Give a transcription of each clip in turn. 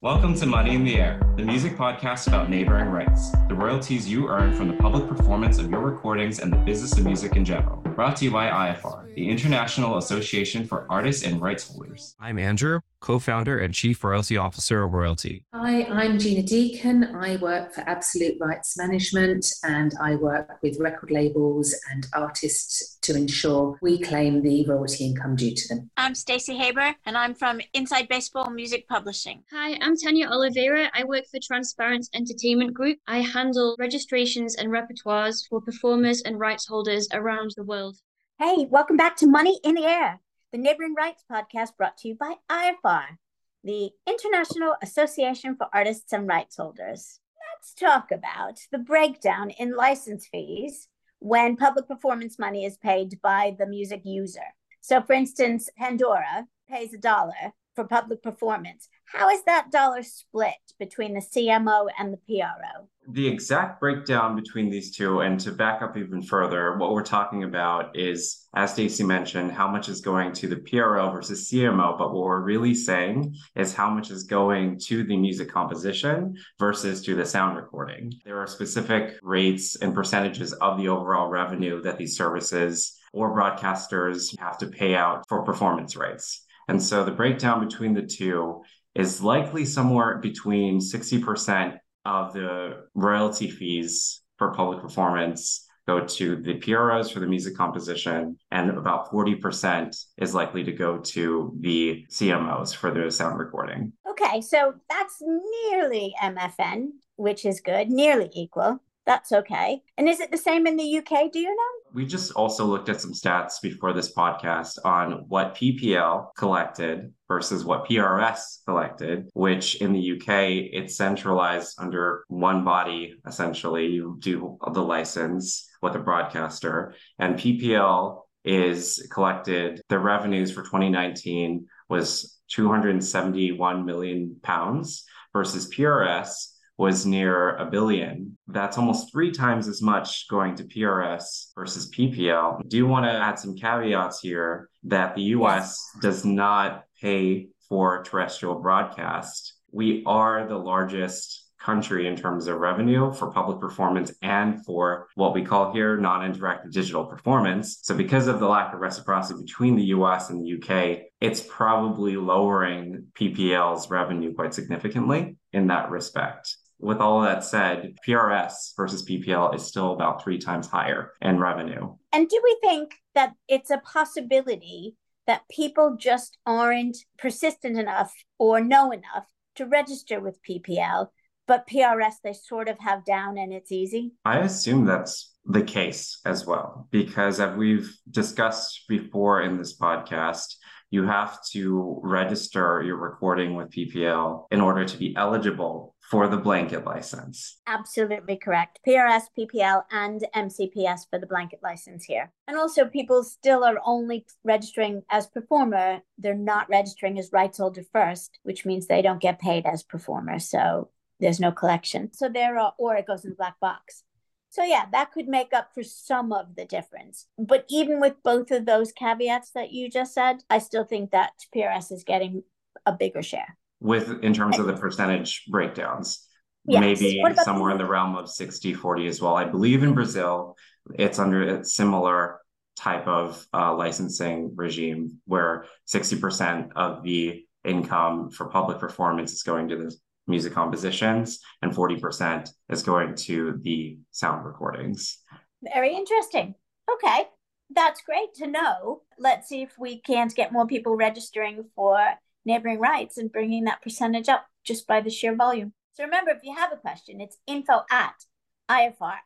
Welcome to Money in the Air, the music podcast about neighboring rights, the royalties you earn from the public performance of your recordings and the business of music in general. Brought to you by IFR, the International Association for Artists and Rights Holders. I'm Andrew, co founder and chief royalty officer of Royalty. Hi, I'm Gina Deacon. I work for Absolute Rights Management and I work with record labels and artists to ensure we claim the royalty income due to them. I'm Stacey Haber and I'm from Inside Baseball Music Publishing. Hi, I'm Tanya Oliveira. I work for Transparent Entertainment Group. I handle registrations and repertoires for performers and rights holders around the world. Hey, welcome back to Money in the Air, the Neighboring Rights podcast brought to you by IFR, the International Association for Artists and Rights Holders. Let's talk about the breakdown in license fees when public performance money is paid by the music user. So, for instance, Pandora pays a dollar for public performance. How is that dollar split between the CMO and the PRO? The exact breakdown between these two, and to back up even further, what we're talking about is, as Stacey mentioned, how much is going to the PRO versus CMO. But what we're really saying is how much is going to the music composition versus to the sound recording. There are specific rates and percentages of the overall revenue that these services or broadcasters have to pay out for performance rights. And so the breakdown between the two is likely somewhere between 60% of the royalty fees for public performance go to the PROs for the music composition, and about 40% is likely to go to the CMOs for the sound recording. Okay, so that's nearly MFN, which is good, nearly equal. That's okay. And is it the same in the UK? Do you know? We just also looked at some stats before this podcast on what PPL collected versus what PRS collected, which in the UK, it's centralized under one body, essentially. You do the license with a broadcaster, and PPL is collected, the revenues for 2019 was 271 million pounds versus PRS was near a billion. That's almost three times as much going to PRS versus PPL. Do you want to add some caveats here that the US does not pay for terrestrial broadcast. We are the largest country in terms of revenue for public performance and for what we call here non-interactive digital performance. So because of the lack of reciprocity between the US and the UK, it's probably lowering PPL's revenue quite significantly in that respect with all that said, PRS versus PPL is still about three times higher in revenue. And do we think that it's a possibility that people just aren't persistent enough or know enough to register with PPL, but PRS they sort of have down and it's easy? I assume that's the case as well, because as we've discussed before in this podcast, you have to register your recording with PPL in order to be eligible for the blanket license. Absolutely correct. PRS, PPL, and MCPS for the blanket license here. And also, people still are only registering as performer. They're not registering as rights holder first, which means they don't get paid as performer. So there's no collection. So there are, or it goes in the black box. So yeah, that could make up for some of the difference. But even with both of those caveats that you just said, I still think that PRS is getting a bigger share. With in terms of the percentage breakdowns, yes. maybe somewhere in the realm of 60 40 as well. I believe in Brazil, it's under a similar type of uh, licensing regime where 60% of the income for public performance is going to the music compositions, and 40% is going to the sound recordings. Very interesting. Okay, that's great to know. Let's see if we can't get more people registering for neighboring rights and bringing that percentage up just by the sheer volume. So remember, if you have a question, it's info at IFR,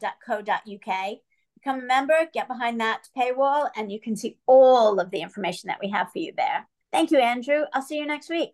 dot co dot UK. Become a member, get behind that paywall, and you can see all of the information that we have for you there. Thank you, Andrew. I'll see you next week.